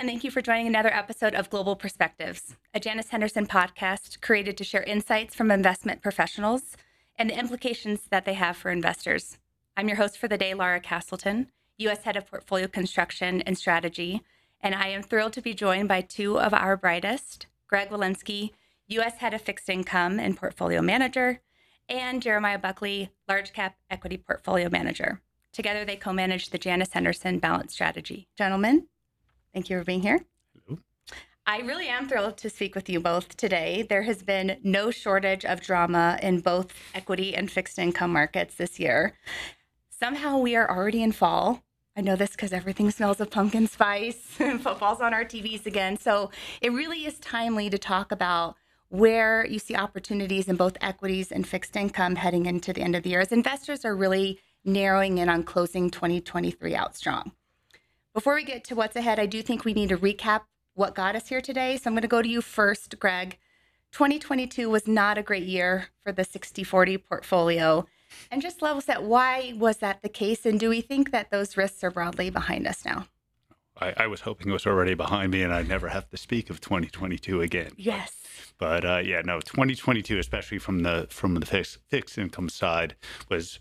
and thank you for joining another episode of Global Perspectives, a Janus Henderson podcast created to share insights from investment professionals and the implications that they have for investors. I'm your host for the day, Lara Castleton, U.S. Head of Portfolio Construction and Strategy, and I am thrilled to be joined by two of our brightest, Greg Wilensky, U.S. Head of Fixed Income and Portfolio Manager, and Jeremiah Buckley, Large Cap Equity Portfolio Manager. Together, they co manage the Janus Henderson Balance Strategy. Gentlemen, thank you for being here. Hello. I really am thrilled to speak with you both today. There has been no shortage of drama in both equity and fixed income markets this year. Somehow we are already in fall. I know this because everything smells of pumpkin spice. And football's on our TVs again. So it really is timely to talk about where you see opportunities in both equities and fixed income heading into the end of the year as investors are really narrowing in on closing 2023 out strong. Before we get to what's ahead, I do think we need to recap what got us here today. So I'm going to go to you first, Greg. 2022 was not a great year for the 60 40 portfolio. And just level set, why was that the case? And do we think that those risks are broadly behind us now? I, I was hoping it was already behind me and I'd never have to speak of 2022 again. Yes. But uh, yeah, no, 2022, especially from the from the fixed, fixed income side, was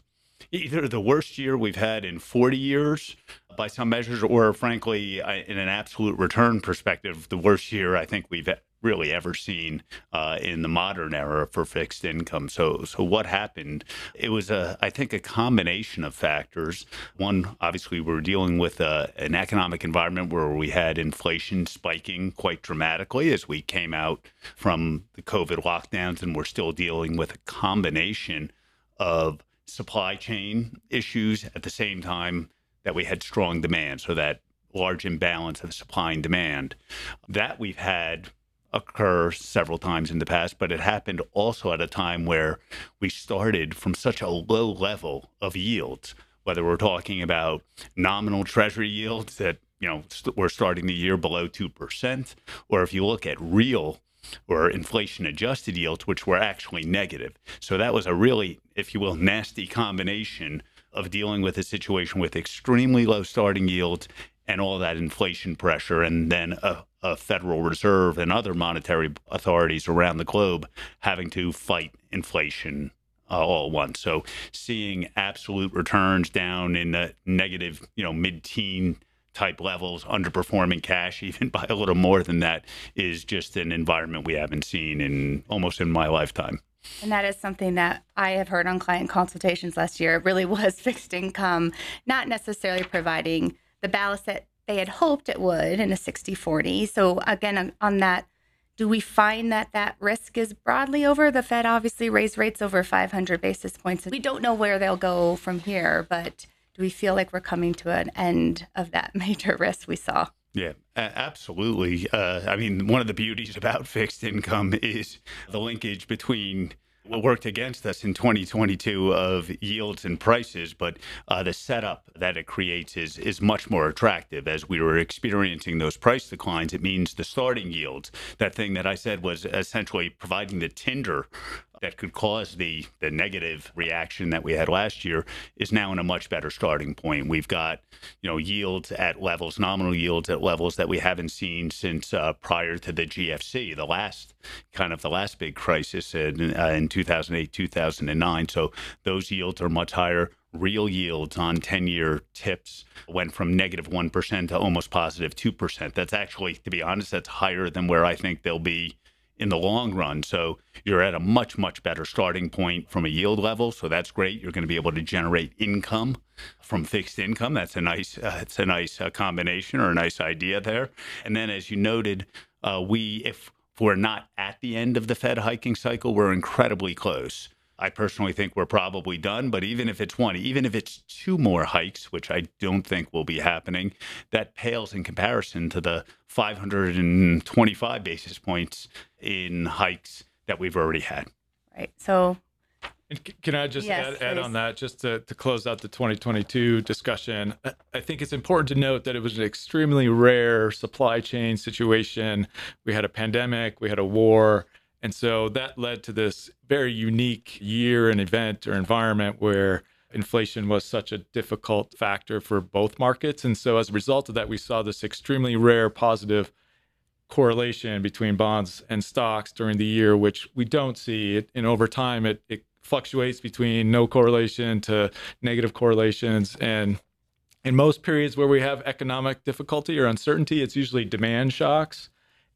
either the worst year we've had in 40 years by some measures, or frankly, in an absolute return perspective, the worst year I think we've really ever seen uh, in the modern era for fixed income. So, so what happened? It was a, I think, a combination of factors. One, obviously, we are dealing with a, uh, an economic environment where we had inflation spiking quite dramatically as we came out from the COVID lockdowns, and we're still dealing with a combination of supply chain issues at the same time that we had strong demand. So that large imbalance of supply and demand that we've had occur several times in the past, but it happened also at a time where we started from such a low level of yields, whether we're talking about nominal treasury yields that, you know, we we're starting the year below 2%, or if you look at real or inflation adjusted yields, which were actually negative. So that was a really, if you will, nasty combination of dealing with a situation with extremely low starting yields and all that inflation pressure, and then a, a, Federal Reserve and other monetary authorities around the globe having to fight inflation uh, all at once. So seeing absolute returns down in the negative, you know, mid-teen type levels, underperforming cash even by a little more than that, is just an environment we haven't seen in almost in my lifetime. And that is something that I have heard on client consultations last year. It really was fixed income, not necessarily providing the ballast that they had hoped it would in a 60 40. So, again, on, that, do we find that that risk is broadly over? The Fed obviously raised rates over 500 basis points. We don't know where they'll go from here, but we feel like we're coming to an end of that major risk we saw? Yeah, absolutely. Uh, I mean, one of the beauties about fixed income is the linkage between what worked against us in 2022 of yields and prices, but uh, the setup that it creates is is much more attractive. As we were experiencing those price declines, it means the starting yields, that thing that I said was essentially providing the tinder that could cause the the negative reaction that we had last year is now in a much better starting point. We've got you know yields at levels, nominal yields at levels that we haven't seen since uh, prior to the GFC, the last kind of the last big crisis in, uh, in 2008 2009. So those yields are much higher. Real yields on 10 year tips went from negative 1 to almost positive 2%. That's actually, to be honest, that's higher than where I think they'll be in the long run. So you're at a much, much better starting point from a yield level. So that's great. You're going to be able to generate income from fixed income. That's a nice, uh, it's a nice uh, combination or a nice idea there. And then, as you noted, uh, we if we're not at the end of the Fed hiking cycle, we're incredibly close. I personally think we're probably done. But even if it's one, even if it's two more hikes, which I don't think will be happening, that pales in comparison to the 525 basis points in hikes that we've already had. Right. So can I just yes, add, add, on that just to, to close out the 2022 discussion? I think it's important to note that it was an extremely rare supply chain situation. We had a pandemic, we had a war, and so that led to this very unique year and event or environment where inflation was such a difficult factor for both markets. And so as a result of that, we saw this extremely rare positive correlation between bonds and stocks during the year, which we don't see. And over time, it, it fluctuates between no correlation to negative correlations. And in most periods where we have economic difficulty or uncertainty, it's usually demand shocks.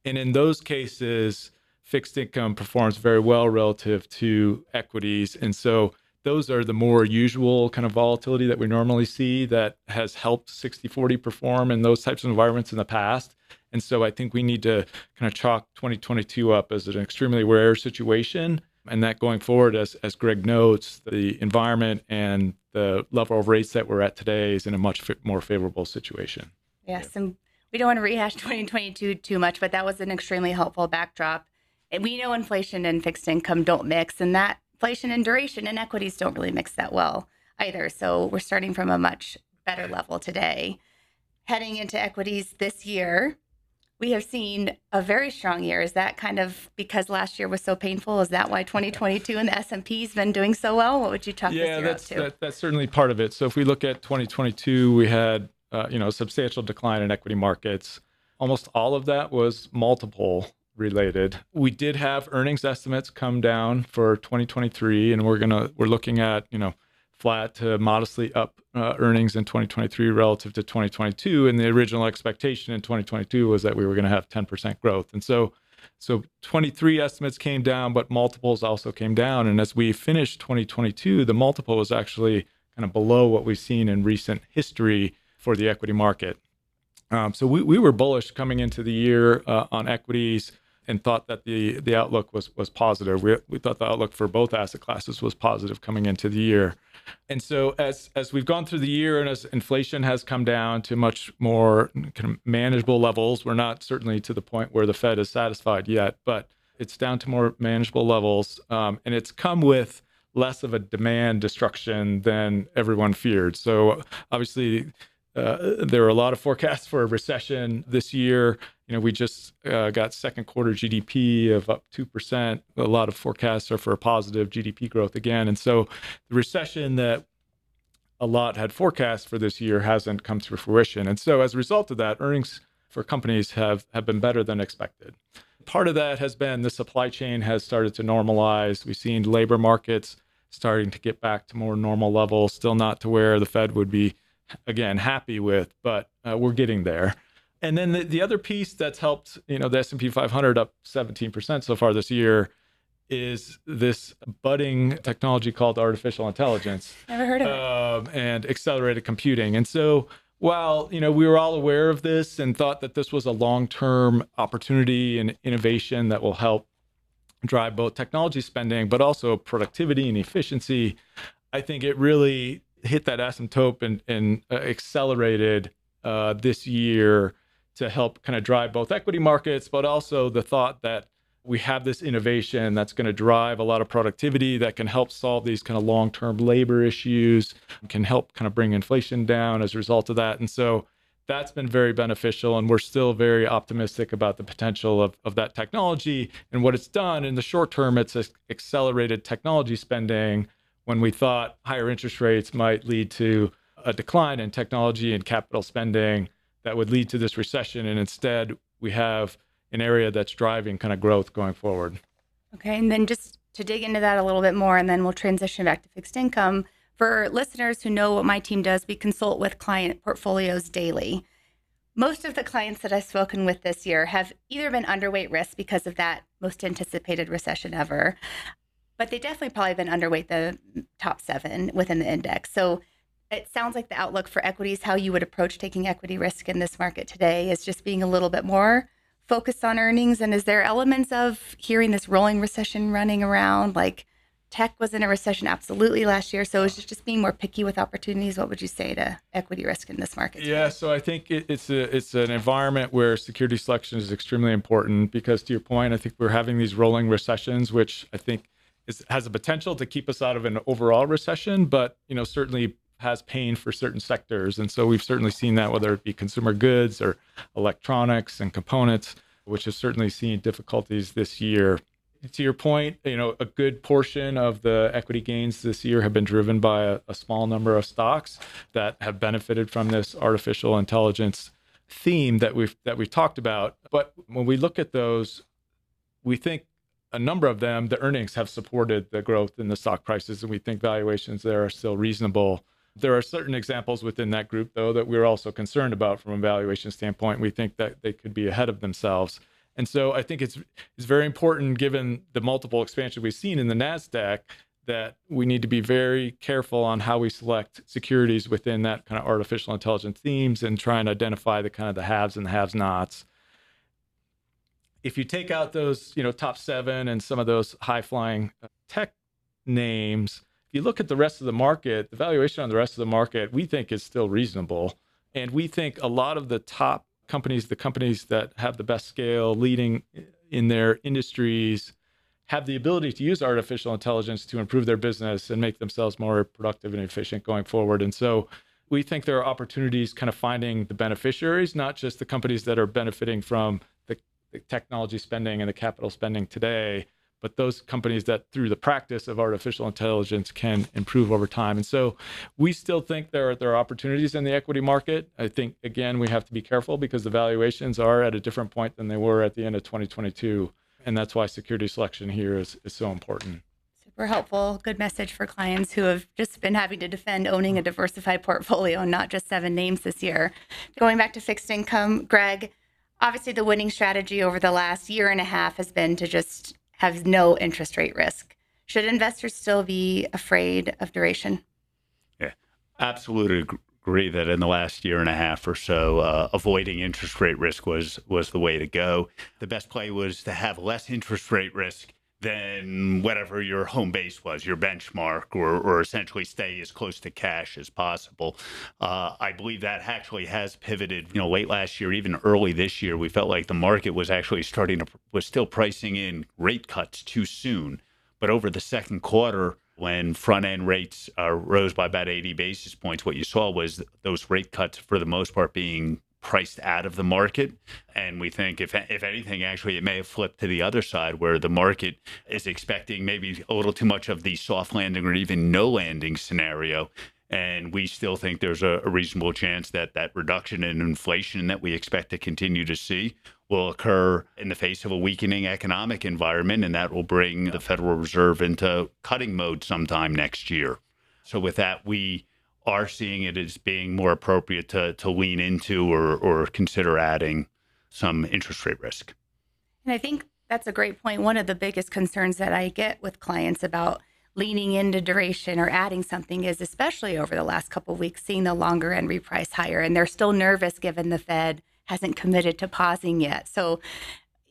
And in those cases, fixed income performs very well relative to equities. And so those are the more usual kind of volatility that we normally see that has helped 60 40 perform in those types of environments in the past. And so I think we need to kind of chalk 2022 up as an extremely rare situation. And that going forward, as, as Greg notes, the environment and the level of rates that we're at today is in a much more favorable situation. Yes. Yeah. And we don't want to rehash 2022 too much, but that was an extremely helpful backdrop. And we know inflation and fixed income don't mix, and that inflation and duration and equities don't really mix that well either. So we're starting from a much better level today. Heading into equities this year, we have seen a very strong year. Is that kind of because last year was so painful? Is that why 2022 and the S&P's been doing so well? What would you talk yeah, that's, that, that's certainly part of it. So if we look at 2022, we had uh, you know a substantial decline in equity markets. Almost all of that was multiple related. We did have earnings estimates come down for 2023, and we're gonna we're looking at you know flat to modestly up uh, earnings in 2023 relative to 2022. And the original expectation in 2022 was that we were going to have 10% growth. And so, so 23 estimates came down, but multiples also came down. And as we finished 2022, the multiple was actually kind of below what we've seen in recent history for the equity market. Um, so we, we were bullish coming into the year uh, on equities and thought that the the outlook was was positive. We, we thought the outlook for both asset classes was positive coming into the year. And so as as we've gone through the year and as inflation has come down to much more kind of manageable levels, we're not certainly to the point where the Fed is satisfied yet, but it's down to more manageable levels, um, and it's come with less of a demand destruction than everyone feared. So obviously. Uh, there are a lot of forecasts for a recession this year. Know, we just uh, got second quarter GDP of up 2%. A lot of forecasts are for a positive GDP growth again. And so the recession that a lot had forecast for this year hasn't come to fruition. And so as a result of that, earnings for companies have, have been better than expected. Part of that has been the supply chain has started to normalize. We've seen labor markets starting to get back to more normal levels, still not to where the Fed would be, again, happy with, but uh, we're getting there. And then the, the other piece that's helped, you know, the S&P 500 up 17% so far this year is this budding technology called artificial intelligence. Never heard of it. Um, and accelerated computing. And so while, you know, we were all aware of this and thought that this was a long-term opportunity and innovation that will help drive both technology spending, but also productivity and efficiency, I think it really hit that asymptote and, and uh, accelerated uh, this year to help kind of drive both equity markets, but also the thought that we have this innovation that's going to drive a lot of productivity that can help solve these kind of long-term labor issues, can help kind of bring inflation down as a result of that. And so that's been very beneficial. And we're still very optimistic about the potential of, of that technology and what it's done. In the short term, it's accelerated technology spending when we thought higher interest rates might lead to a decline in technology and capital spending that would lead to this recession. And instead, we have an area that's driving kind of growth going forward. Okay. And then just to dig into that a little bit more, and then we'll transition back to fixed income. For listeners who know what my team does, we consult with client portfolios daily. Most of the clients that I've spoken with this year have either been underweight risk because of that most anticipated recession ever, but they definitely probably been underweight the top seven within the index. So it sounds like the outlook for equities, how you would approach taking equity risk in this market today, is just being a little bit more focused on earnings. And is there elements of hearing this rolling recession running around? Like tech was in a recession absolutely last year. So it's just, being more picky with opportunities. What would you say to equity risk in this market? Yeah, so I think it, it's a it's an environment where security selection is extremely important because to your point, I think we're having these rolling recessions, which I think is, has a potential to keep us out of an overall recession, but you know certainly has pain for certain sectors. And so we've certainly seen that, whether it be consumer goods or electronics and components, which have certainly seen difficulties this year. to your point, you know, a good portion of the equity gains this year have been driven by a, a small number of stocks that have benefited from this artificial intelligence theme that we've that we've talked about. But when we look at those, we think a number of them, the earnings have supported the growth in the stock prices, and we think valuations there are still reasonable. There are certain examples within that group, though, that we're also concerned about from a valuation standpoint. We think that they could be ahead of themselves. And so I think it's it's very important, given the multiple expansion we've seen in the Nasdaq, that we need to be very careful on how we select securities within that kind of artificial intelligence themes and try and identify the kind of the haves and the haves nots. If you take out those, you know, top seven and some of those high-flying uh, tech names, you look at the rest of the market, the valuation on the rest of the market we think is still reasonable, and we think a lot of the top companies, the companies that have the best scale, leading in their industries have the ability to use artificial intelligence to improve their business and make themselves more productive and efficient going forward. And so we think there are opportunities kind of finding the beneficiaries, not just the companies that are benefiting from the, the technology spending and the capital spending today, but those companies that through the practice of artificial intelligence can improve over time. And so we still think there are, there are opportunities in the equity market. I think, again, we have to be careful because the valuations are at a different point than they were at the end of 2022 and that's why security selection here is, is so important super helpful good message for clients who have just been having to defend owning a diversified portfolio and not just seven names this year going back to fixed income greg obviously the winning strategy over the last year and a half has been to just have no interest rate risk should investors still be afraid of duration yeah absolutely agree that in the last year and a half or so, uh, avoiding interest rate risk was was the way to go. The best play was to have less interest rate risk than whatever your home base was, your benchmark, or, or essentially stay as close to cash as possible. Uh, I believe that actually has pivoted. You know, late last year, even early this year, we felt like the market was actually starting to was still pricing in rate cuts too soon. But over the second quarter, when front end rates uh, rose by about 80 basis points, what you saw was those rate cuts, for the most part, being priced out of the market. And we think, if, if anything, actually, it may have flipped to the other side where the market is expecting maybe a little too much of the soft landing or even no landing scenario. And we still think there's a, a reasonable chance that that reduction in inflation that we expect to continue to see will occur in the face of a weakening economic environment, and that will bring the Federal Reserve into cutting mode sometime next year. So, with that, we are seeing it as being more appropriate to, to lean into or, or consider adding some interest rate risk. And I think that's a great point. One of the biggest concerns that I get with clients about leaning into duration or adding something is especially over the last couple weeks seeing the longer end reprice higher and they're still nervous given the fed hasn't committed to pausing yet. So,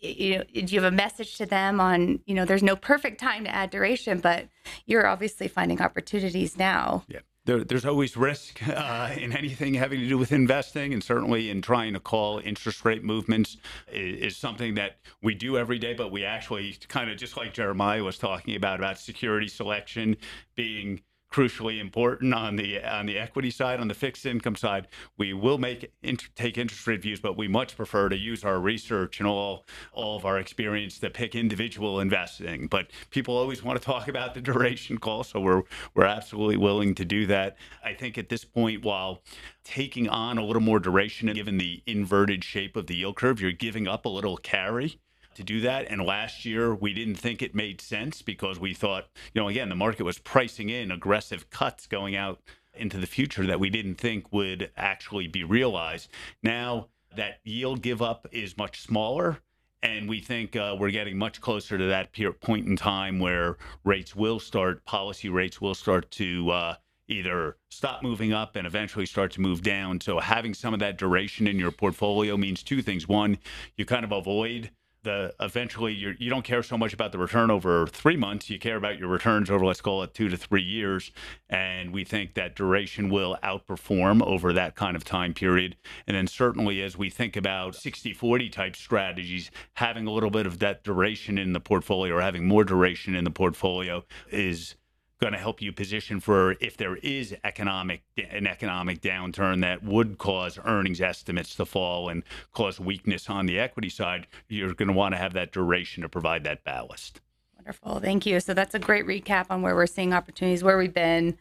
you know, do you have a message to them on, you know, there's no perfect time to add duration, but you're obviously finding opportunities now. Yeah. There, there's always risk uh, in anything having to do with investing, and certainly in trying to call interest rate movements is, is, something that we do every day. But we actually kind of just like Jeremiah was talking about about security selection being crucially important on the on the equity side. On the fixed income side, we will make take interest rate views, but we much prefer to use our research and all all of our experience to pick individual investing. But people always want to talk about the duration call, so we're we're absolutely willing to do that. I think at this point, while taking on a little more duration, given the inverted shape of the yield curve, you're giving up a little carry to do that. And last year, we didn't think it made sense because we thought, you know, again, the market was pricing in aggressive cuts going out into the future that we didn't think would actually be realized. Now that yield give up is much smaller. And we think uh, we're getting much closer to that point in time where rates will start, policy rates will start to uh, either stop moving up and eventually start to move down. So having some of that duration in your portfolio means two things. One, you kind of avoid the eventually you do not care so much about the return over three months. You care about your returns over let's call it two to three years, and we think that duration will outperform over that kind of time period. And then certainly as we think about 60-40 type strategies, having a little bit of that duration in the portfolio or having more duration in the portfolio is going to help you position for if there is economic an economic downturn that would cause earnings estimates to fall and cause weakness on the equity side you're going to want to have that duration to provide that ballast Wonderful. Thank you. So that's a great recap on where we're seeing opportunities, where we've been.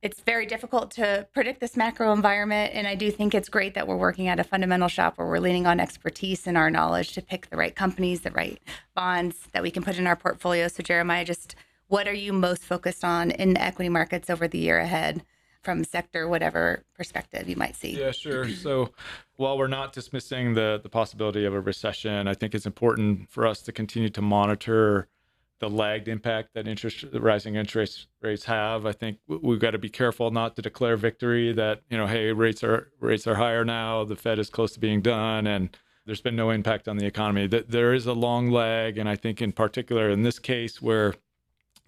It's very difficult to predict this macro environment. And I do think it's great that we're working at a fundamental shop where we're leaning on expertise and our knowledge to pick the right companies, the right bonds that we can put in our portfolio. So, Jeremiah, just what are you most focused on in the equity markets over the year ahead? from sector, whatever perspective you might see. Yeah, sure. So while we're not dismissing the the possibility of a recession, I think it's important for us to continue to monitor the lagged impact that interest rising interest rates have. I think we've got to be careful not to declare victory that, you know, hey, rates are rates are higher now, the Fed is close to being done and there's been no impact on the economy. There is a long lag and I think in particular in this case where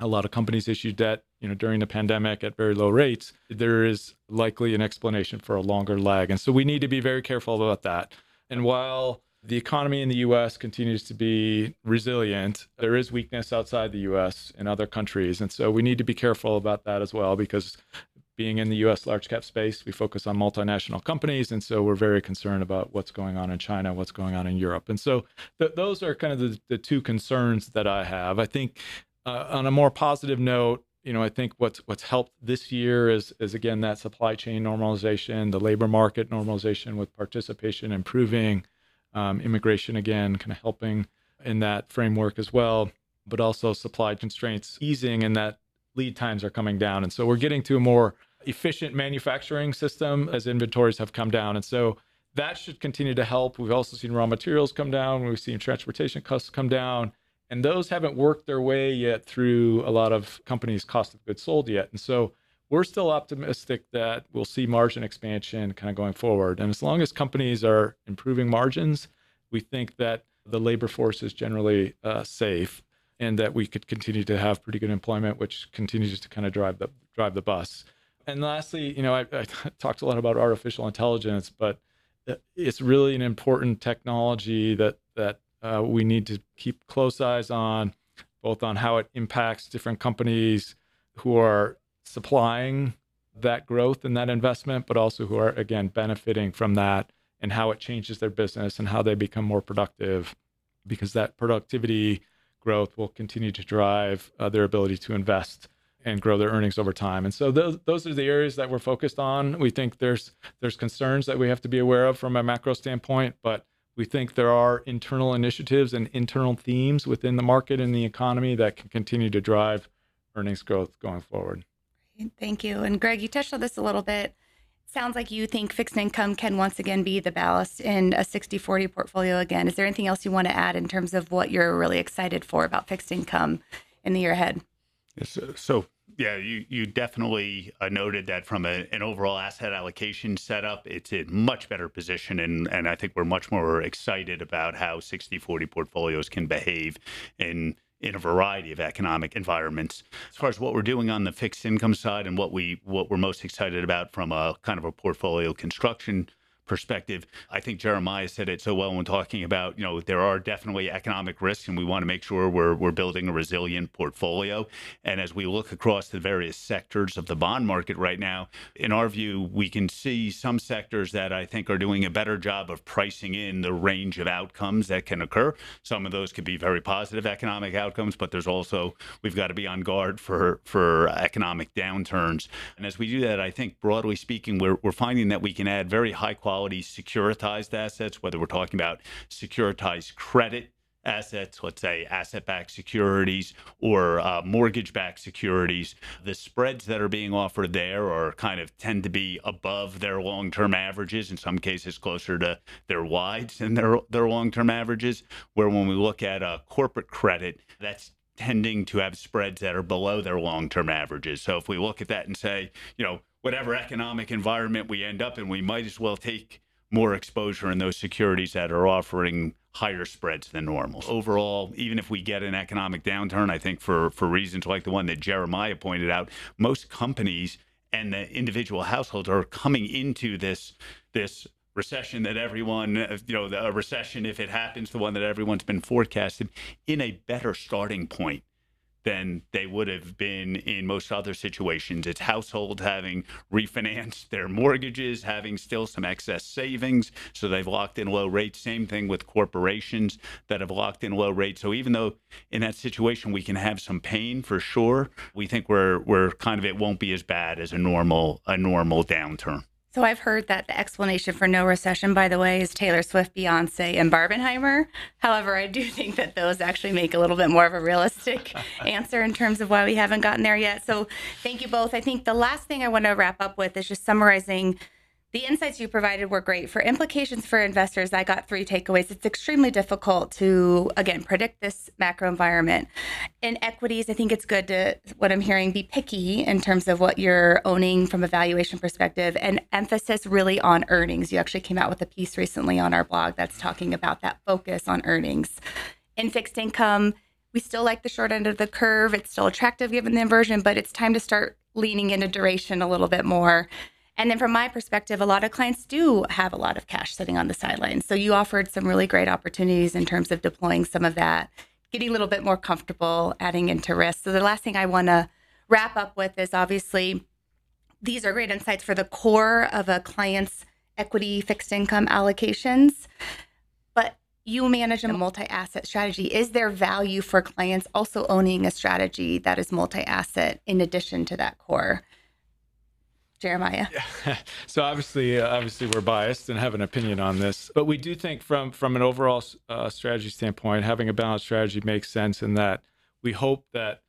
a lot of companies issued debt, you know, during the pandemic at very low rates, there is likely an explanation for a longer lag. And so we need to be very careful about that. And while the economy in the US continues to be resilient, there is weakness outside the US in other countries. And so we need to be careful about that as well because being in the US large cap space, we focus on multinational companies. And so we're very concerned about what's going on in China, what's going on in Europe. And so th- those are kind of the, the two concerns that I have. I think uh, on a more positive note, you know, I think what's what's helped this year is is again that supply chain normalization, the labor market normalization with participation improving, um, immigration again kind of helping in that framework as well, but also supply constraints easing and that lead times are coming down, and so we're getting to a more efficient manufacturing system as inventories have come down, and so that should continue to help. We've also seen raw materials come down. We've seen transportation costs come down and those haven't worked their way yet through a lot of companies' cost of goods sold yet. And so we're still optimistic that we'll see margin expansion kind of going forward. And as long as companies are improving margins, we think that the labor force is generally uh, safe and that we could continue to have pretty good employment, which continues to kind of drive the drive the bus. And lastly, you know, I, I talked a lot about artificial intelligence, but uh, it's really an important technology that that uh, we need to keep close eyes on, both on how it impacts different companies who are supplying that growth and that investment, but also who are, again, benefiting from that and how it changes their business and how they become more productive, because that productivity growth will continue to drive uh, their ability to invest and grow their earnings over time. And so those those are the areas that we're focused on. We think there's there's concerns that we have to be aware of from a macro standpoint, but we think there are internal initiatives and internal themes within the market and the economy that can continue to drive earnings growth going forward. Thank you. And Greg, you touched on this a little bit. Sounds like you think fixed income can once again be the ballast in a 60 40 portfolio again. Is there anything else you want to add in terms of what you're really excited for about fixed income in the year ahead? Yes, so yeah, you, you definitely uh, noted that from a, an overall asset allocation setup, it's in much better position. And, and I think we're much more excited about how 60 40 portfolios can behave in in a variety of economic environments. As far as what we're doing on the fixed income side and what we what we're most excited about from a kind of a portfolio construction perspective. I think Jeremiah said it so well when talking about, you know, there are definitely economic risks and we want to make sure we're, we're building a resilient portfolio. And as we look across the various sectors of the bond market right now, in our view, we can see some sectors that I think are doing a better job of pricing in the range of outcomes that can occur. Some of those could be very positive economic outcomes, but there's also, we've got to be on guard for, for economic downturns. And as we do that, I think broadly speaking, we're, we're finding that we can add very high quality quality securitized assets, whether we're talking about securitized credit assets, let's say asset backed securities or uh, mortgage backed securities, the spreads that are being offered there are kind of tend to be above their long term averages, in some cases closer to their wides than their, their long term averages. Where when we look at uh, corporate credit, that's tending to have spreads that are below their long term averages. So if we look at that and say, you know, whatever economic environment we end up in, we might as well take more exposure in those securities that are offering higher spreads than normal. Overall, even if we get an economic downturn, I think for, for reasons like the one that Jeremiah pointed out, most companies and the individual households are coming into this this recession that everyone, uh, you know, a recession if it happens, the one that everyone's been forecasted, in a better starting point than they would have been in most other situations. It's households having refinanced their mortgages, having still some excess savings, so they've locked in low rates. Same thing with corporations that have locked in low rates. So even though in that situation we can have some pain for sure, we think we're we're kind of it won't be as bad as a normal a normal downturn. So I've heard that the explanation for no recession, by the way, is Taylor Swift, Beyonce, and Barbenheimer. However, I do think that those actually make a little bit more of a realistic answer in terms of why we haven't gotten there yet. So thank you both. I think the last thing I want to wrap up with is just summarizing the insights you provided were great. For implications for investors, I got three takeaways. It's extremely difficult to, again, predict this macro environment. In equities, I think it's good to, what I'm hearing, be picky in terms of what you're owning from a valuation perspective and emphasis really on earnings. You actually came out with a piece recently on our blog that's talking about that focus on earnings. In fixed income, we still like the short end of the curve. It's still attractive given the inversion, but it's time to start leaning into duration a little bit more and then from my perspective, a lot of clients do have a lot of cash sitting on the sidelines. So you offered some really great opportunities in terms of deploying some of that, getting a little bit more comfortable, adding into risk. So the last thing I want to wrap up with is obviously these are great insights for the core of a client's equity fixed income allocations. But you manage a multi asset strategy. Is there value for clients also owning a strategy that is multi asset in addition to that core? Jeremiah? so obviously, uh, obviously, we're biased and have an opinion on this, but we do think from from an overall uh, strategy standpoint, having a balanced strategy makes sense in that we hope that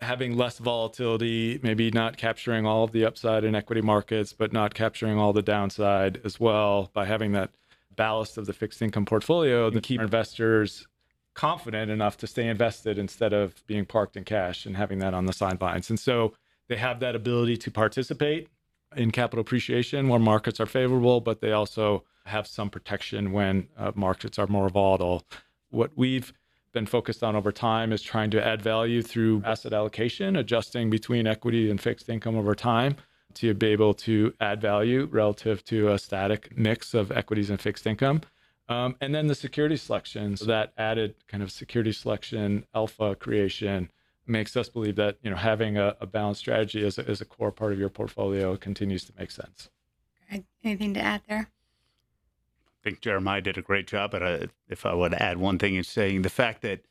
having less volatility, maybe not capturing all of the upside in equity markets, but not capturing all the downside as well by having that ballast of the fixed income portfolio, to keep investors confident enough to stay invested instead of being parked in cash and having that on the sidelines. And so they have that ability to participate in capital appreciation where markets are favorable, but they also have some protection when uh, markets are more volatile. What we've been focused on over time is trying to add value through asset allocation, adjusting between equity and fixed income over time to be able to add value relative to a static mix of equities and fixed income. Um, and then the security selections, that added kind of security selection, alpha creation, makes us believe that you know having a, a balanced strategy as a, as a core part of your portfolio continues to make sense. Anything to add there? I think Jeremiah did a great job. But uh, if I would add one thing, is saying the fact that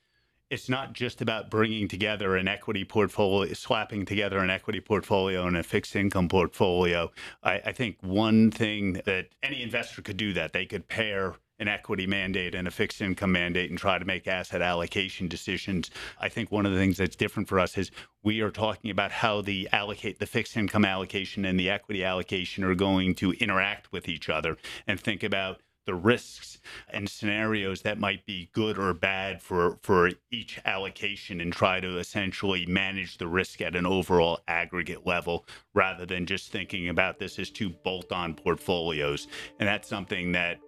it's not just about bringing together an equity portfolio, slapping together an equity portfolio and a fixed income portfolio. I, I think one thing that any investor could do that they could pair an equity mandate and a fixed income mandate and try to make asset allocation decisions. I think one of the things that's different for us is we are talking about how the allocate the fixed income allocation and the equity allocation are going to interact with each other and think about the risks and scenarios that might be good or bad for for each allocation and try to essentially manage the risk at an overall aggregate level rather than just thinking about this as two bolt-on portfolios and that's something that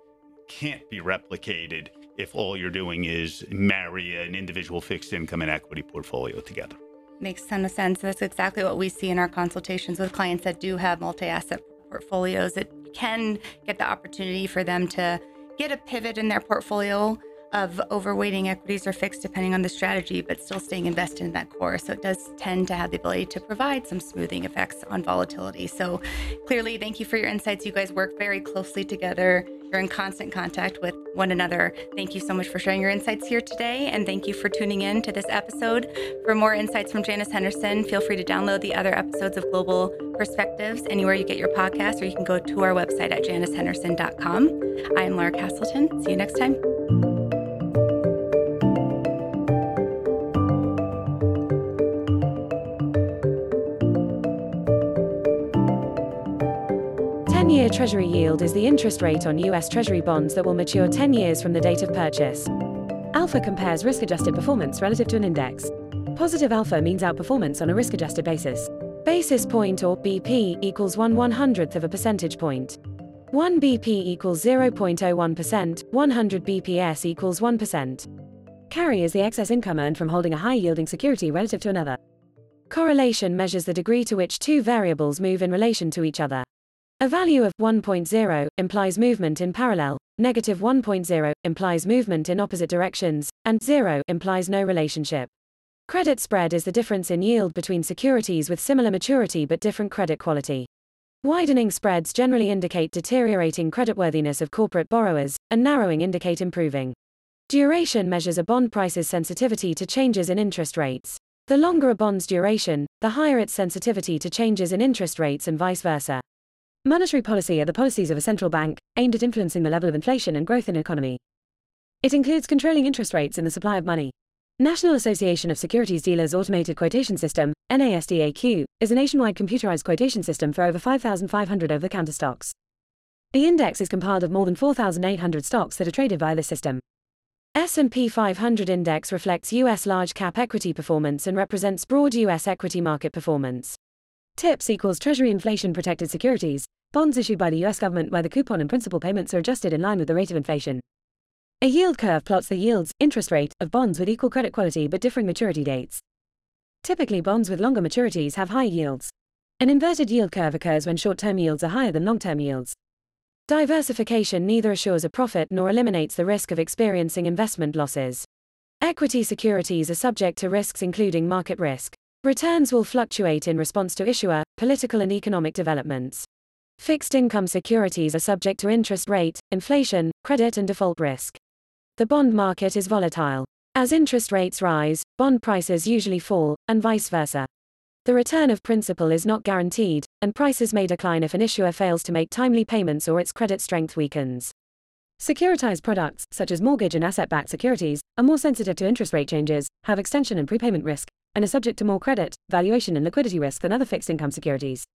can't be replicated if all you're doing is marry an individual fixed income and equity portfolio together. Makes a ton of sense. That's exactly what we see in our consultations with clients that do have multi asset portfolios. It can get the opportunity for them to get a pivot in their portfolio of overweighting equities or fixed depending on the strategy, but still staying invested in that core. So it does tend to have the ability to provide some smoothing effects on volatility. So clearly, thank you for your insights. You guys work very closely together. You're in constant contact with one another. Thank you so much for sharing your insights here today. And thank you for tuning in to this episode. For more insights from Janus Henderson, feel free to download the other episodes of Global Perspectives anywhere you get your podcast, or you can go to our website at janushenderson.com. I am Lara Castleton. See you next time. 10-year Treasury yield is the interest rate on U.S. Treasury bonds that will mature 10 years from the date of purchase. Alpha compares risk-adjusted performance relative to an index. Positive alpha means outperformance on a risk-adjusted basis. Basis point or BP equals 1 one hundredth of a percentage point. 1 BP equals 0.01%, 100 BPS equals 1%. Carry is the excess income earned from holding a high-yielding security relative to another. Correlation measures the degree to which two variables move in relation to each other. A value of 1.0 implies movement in parallel, negative 1.0 implies movement in opposite directions, and 0 implies no relationship. Credit spread is the difference in yield between securities with similar maturity but different credit quality. Widening spreads generally indicate deteriorating creditworthiness of corporate borrowers, and narrowing indicate improving. Duration measures a bond price's sensitivity to changes in interest rates. The longer a bond's duration, the higher its sensitivity to changes in interest rates and vice versa. Monetary policy are the policies of a central bank, aimed at influencing the level of inflation and growth in an economy. It includes controlling interest rates and the supply of money. National Association of Securities Dealers Automated Quotation System, NASDAQ, is a nationwide computerized quotation system for over 5,500 over-the-counter stocks. The index is compiled of more than 4,800 stocks that are traded via the system. S&P 500 index reflects US large cap equity performance and represents broad US equity market performance. TIPS equals Treasury inflation protected securities, bonds issued by the US government where the coupon and principal payments are adjusted in line with the rate of inflation. A yield curve plots the yields, interest rate, of bonds with equal credit quality but differing maturity dates. Typically bonds with longer maturities have high yields. An inverted yield curve occurs when short-term yields are higher than long-term yields. Diversification neither assures a profit nor eliminates the risk of experiencing investment losses. Equity securities are subject to risks including market risk. Returns will fluctuate in response to issuer, political and economic developments. Fixed income securities are subject to interest rate, inflation, credit and default risk. The bond market is volatile. As interest rates rise, bond prices usually fall, and vice versa. The return of principal is not guaranteed, and prices may decline if an issuer fails to make timely payments or its credit strength weakens. Securitized products, such as mortgage and asset backed securities, are more sensitive to interest rate changes, have extension and prepayment risk, and are subject to more credit, valuation, and liquidity risk than other fixed income securities.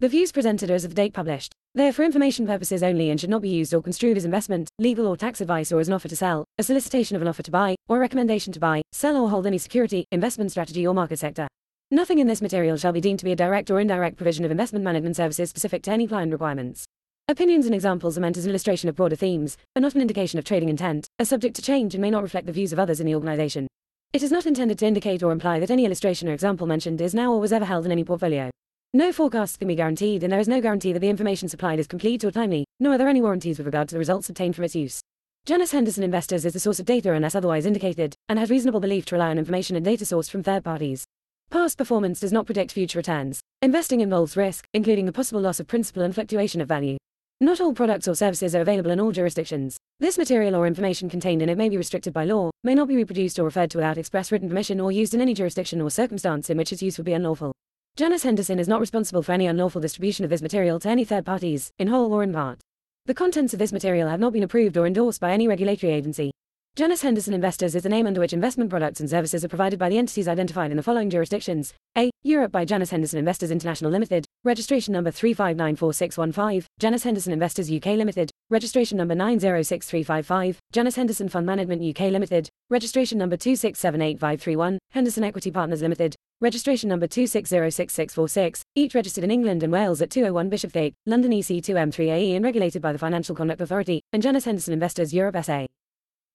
The views presented are as of the date published. They are for information purposes only and should not be used or construed as investment, legal or tax advice or as an offer to sell, a solicitation of an offer to buy, or a recommendation to buy, sell or hold any security, investment strategy or market sector. Nothing in this material shall be deemed to be a direct or indirect provision of investment management services specific to any client requirements. Opinions and examples are meant as an illustration of broader themes, are not an indication of trading intent, are subject to change and may not reflect the views of others in the organization. It is not intended to indicate or imply that any illustration or example mentioned is now or was ever held in any portfolio. No forecasts can be guaranteed and there is no guarantee that the information supplied is complete or timely, nor are there any warranties with regard to the results obtained from its use. Janus Henderson Investors is the source of data unless otherwise indicated, and has reasonable belief to rely on information and data sourced from third parties. Past performance does not predict future returns. Investing involves risk, including the possible loss of principal and fluctuation of value. Not all products or services are available in all jurisdictions. This material or information contained in it may be restricted by law, may not be reproduced or referred to without express written permission or used in any jurisdiction or circumstance in which its use would be unlawful. Janus Henderson is not responsible for any unlawful distribution of this material to any third parties, in whole or in part. The contents of this material have not been approved or endorsed by any regulatory agency. Janus Henderson Investors is the name under which investment products and services are provided by the entities identified in the following jurisdictions. A. Europe by Janus Henderson Investors International Limited, registration number 3594615, Janus Henderson Investors UK Limited, registration number 906355, Janus Henderson Fund Management UK Limited, registration number 2678531, Henderson Equity Partners Limited, registration number 2606646, each registered in England and Wales at 201 Bishopsgate, London EC2M3AE and regulated by the Financial Conduct Authority, and Janus Henderson Investors Europe SA.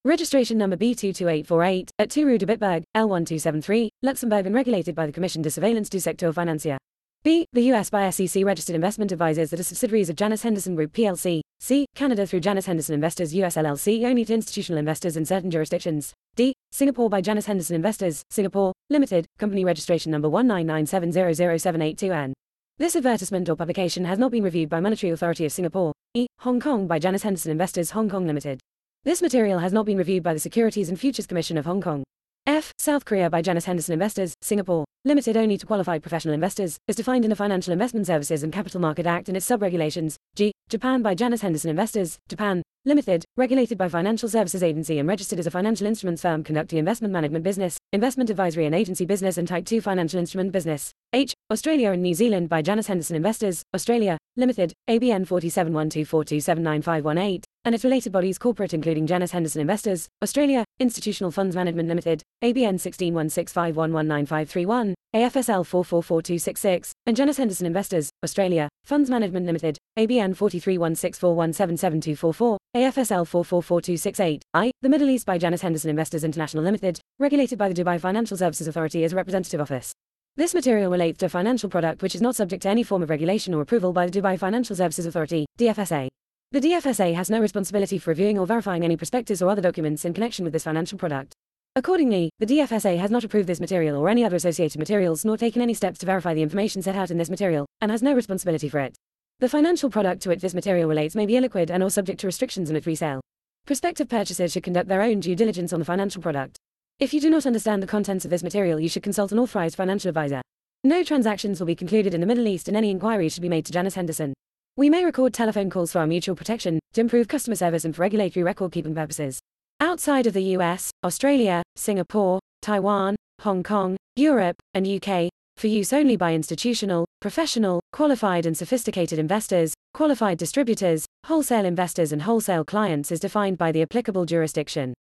Registration number B22848 at 2 Rue de Bitburg, L1273, Luxembourg and regulated by the Commission de Surveillance du Secteur Financier. B. The US by SEC registered investment advisors that are subsidiaries of Janus Henderson Group plc. C. Canada through Janus Henderson Investors US LLC only to institutional investors in certain jurisdictions. D. Singapore by Janus Henderson Investors, Singapore, Limited, company registration number 199700782N. This advertisement or publication has not been reviewed by Monetary Authority of Singapore. E. Hong Kong by Janus Henderson Investors Hong Kong Limited. This material has not been reviewed by the Securities and Futures Commission of Hong Kong. F. South Korea by Janus Henderson Investors, Singapore, limited only to qualified professional investors, is defined in the Financial Investment Services and Capital Market Act and its sub-regulations. G. Japan by Janus Henderson Investors, Japan, limited, regulated by Financial Services Agency and registered as a financial instruments firm conducting investment management business, investment advisory and agency business and type 2 financial instrument business. H. Australia and New Zealand by Janus Henderson Investors, Australia, limited, ABN 471242795118, and its related bodies corporate including Janus Henderson Investors, Australia, Institutional Funds Management Limited, ABN 1616511951, AFSL 444266, and Janus Henderson Investors, Australia, Funds Management Limited, ABN 431641777244, AFSL 444268, I, the Middle East by Janus Henderson Investors International Limited, regulated by the Dubai Financial Services Authority as a representative office. This material relates to a financial product which is not subject to any form of regulation or approval by the Dubai Financial Services Authority, DFSA. The DFSA has no responsibility for reviewing or verifying any prospectus or other documents in connection with this financial product. Accordingly, the DFSA has not approved this material or any other associated materials nor taken any steps to verify the information set out in this material, and has no responsibility for it. The financial product to which this material relates may be illiquid and or subject to restrictions on its resale. Prospective purchasers should conduct their own due diligence on the financial product. If you do not understand the contents of this material, you should consult an authorized financial advisor. No transactions will be concluded in the Middle East and any inquiries should be made to Janus Henderson. We may record telephone calls for our mutual protection, to improve customer service and for regulatory record keeping purposes. Outside of the US, Australia, Singapore, Taiwan, Hong Kong, Europe, and UK, for use only by institutional, professional, qualified and sophisticated investors, qualified distributors, wholesale investors and wholesale clients is defined by the applicable jurisdiction.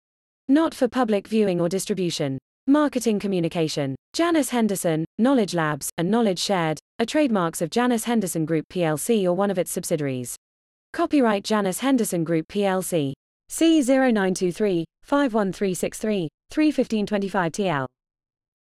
Not for public viewing or distribution. Marketing communication. Janus Henderson, Knowledge Labs, and Knowledge Shared are trademarks of Janus Henderson Group plc or one of its subsidiaries. Copyright Janus Henderson Group plc. C0923 51363 31525 TL.